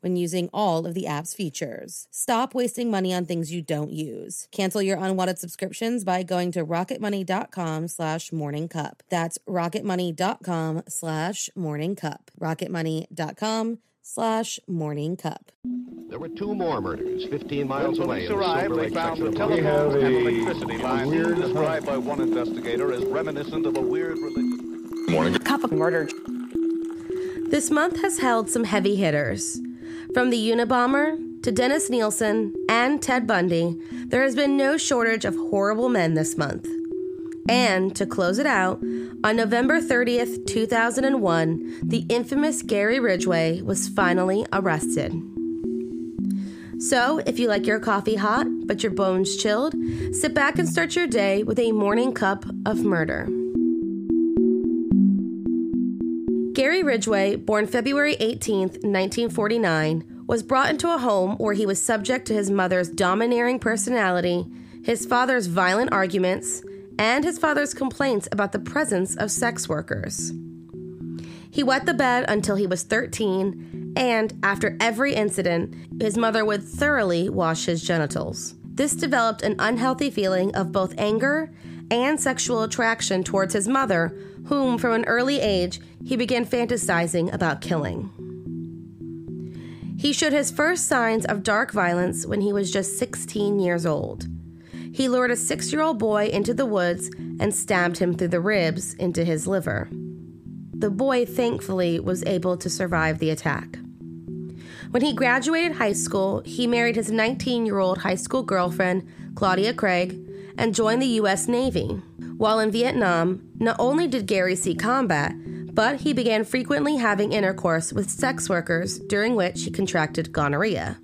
when using all of the app's features. Stop wasting money on things you don't use. Cancel your unwanted subscriptions by going to rocketmoney.com slash morningcup. That's rocketmoney.com slash morningcup. rocketmoney.com slash morning cup. There were two more murders 15 miles when away. police arrived, they found the telephones and electricity lines described by one investigator as reminiscent of a weird religion. Morning. Cup of murder. This month has held some heavy hitters. From the Unabomber to Dennis Nilsen and Ted Bundy, there has been no shortage of horrible men this month. And to close it out, on November 30th, 2001, the infamous Gary Ridgway was finally arrested. So, if you like your coffee hot but your bones chilled, sit back and start your day with a morning cup of murder. Gary Ridgway, born February 18, 1949, was brought into a home where he was subject to his mother's domineering personality, his father's violent arguments, and his father's complaints about the presence of sex workers. He wet the bed until he was 13, and after every incident, his mother would thoroughly wash his genitals. This developed an unhealthy feeling of both anger and sexual attraction towards his mother, whom from an early age he began fantasizing about killing. He showed his first signs of dark violence when he was just 16 years old. He lured a six year old boy into the woods and stabbed him through the ribs into his liver. The boy thankfully was able to survive the attack. When he graduated high school, he married his 19 year old high school girlfriend, Claudia Craig, and joined the U.S. Navy. While in Vietnam, not only did Gary see combat, but he began frequently having intercourse with sex workers, during which he contracted gonorrhea.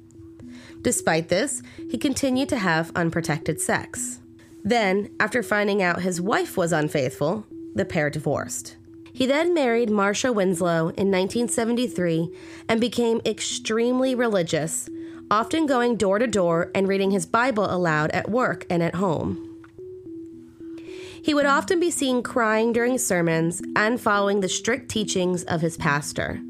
Despite this, he continued to have unprotected sex. Then, after finding out his wife was unfaithful, the pair divorced. He then married Marcia Winslow in 1973 and became extremely religious, often going door to door and reading his Bible aloud at work and at home. He would often be seen crying during sermons and following the strict teachings of his pastor.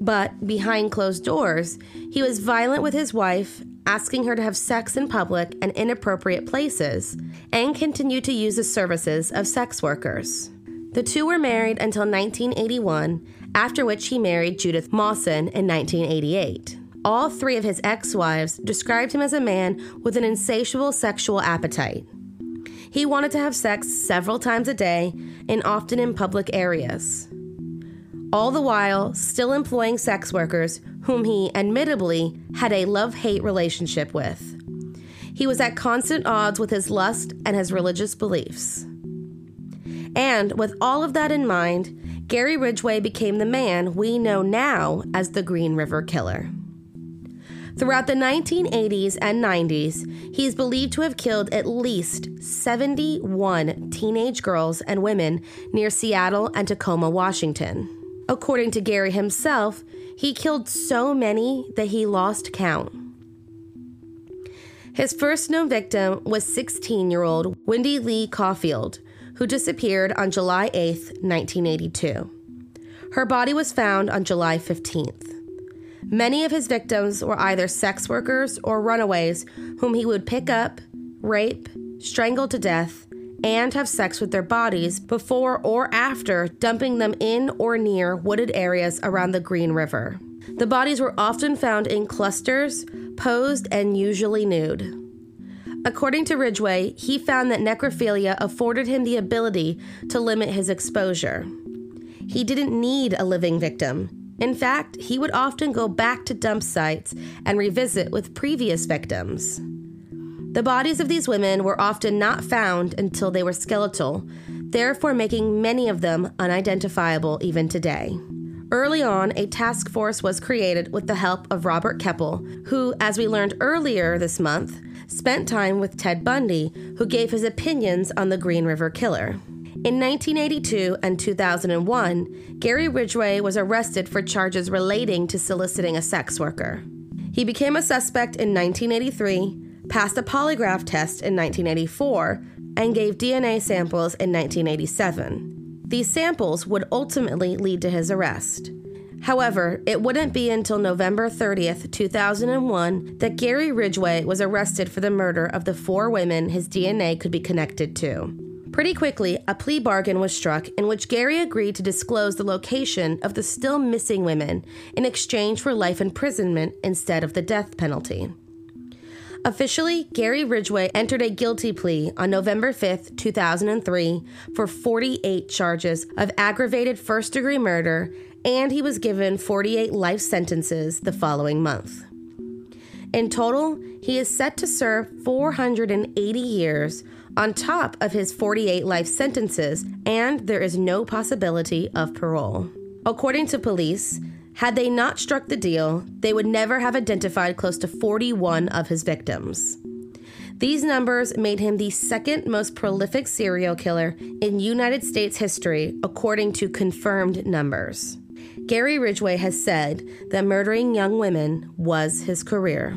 But behind closed doors, he was violent with his wife, asking her to have sex in public and inappropriate places, and continued to use the services of sex workers. The two were married until 1981, after which he married Judith Mawson in 1988. all three of his ex wives described him as a man with an insatiable sexual appetite. He wanted to have sex several times a day and often in public areas. All the while, still employing sex workers whom he admittedly had a love hate relationship with. He was at constant odds with his lust and his religious beliefs. And with all of that in mind, Gary Ridgway became the man we know now as the Green River Killer. Throughout the 1980s and 90s, he is believed to have killed at least 71 teenage girls and women near Seattle and Tacoma, Washington. According to Gary himself, he killed so many that he lost count. His first known victim was 16 year old Wendy Lee Coffield, who disappeared on July 8, 1982. Her body was found on July 15th. Many of his victims were either sex workers or runaways whom he would pick up, rape, strangle to death, and have sex with their bodies before or after dumping them in or near wooded areas around the Green River. The bodies were often found in clusters, posed, and usually nude. According to Ridgway, he found that necrophilia afforded him the ability to limit his exposure. He didn't need a living victim. In fact, he would often go back to dump sites and revisit with previous victims. The bodies of these women were often not found until they were skeletal, therefore making many of them unidentifiable even today. Early on, a task force was created with the help of Robert Keppel, who, as we learned earlier this month, spent time with Ted Bundy, who gave his opinions on the Green River Killer. In 1982 and 2001, Gary Ridgway was arrested for charges relating to soliciting a sex worker. He became a suspect in 1983, passed a polygraph test in 1984, and gave DNA samples in 1987. These samples would ultimately lead to his arrest. However, it wouldn't be until November 30th, 2001, that Gary Ridgway was arrested for the murder of the four women his DNA could be connected to. Pretty quickly, a plea bargain was struck in which Gary agreed to disclose the location of the still missing women in exchange for life imprisonment instead of the death penalty. Officially, Gary Ridgway entered a guilty plea on November 5, 2003, for 48 charges of aggravated first degree murder, and he was given 48 life sentences the following month. In total, he is set to serve 480 years on top of his 48 life sentences, and there is no possibility of parole. According to police, had they not struck the deal, they would never have identified close to 41 of his victims. These numbers made him the second most prolific serial killer in United States history, according to confirmed numbers. Gary Ridgway has said that murdering young women was his career.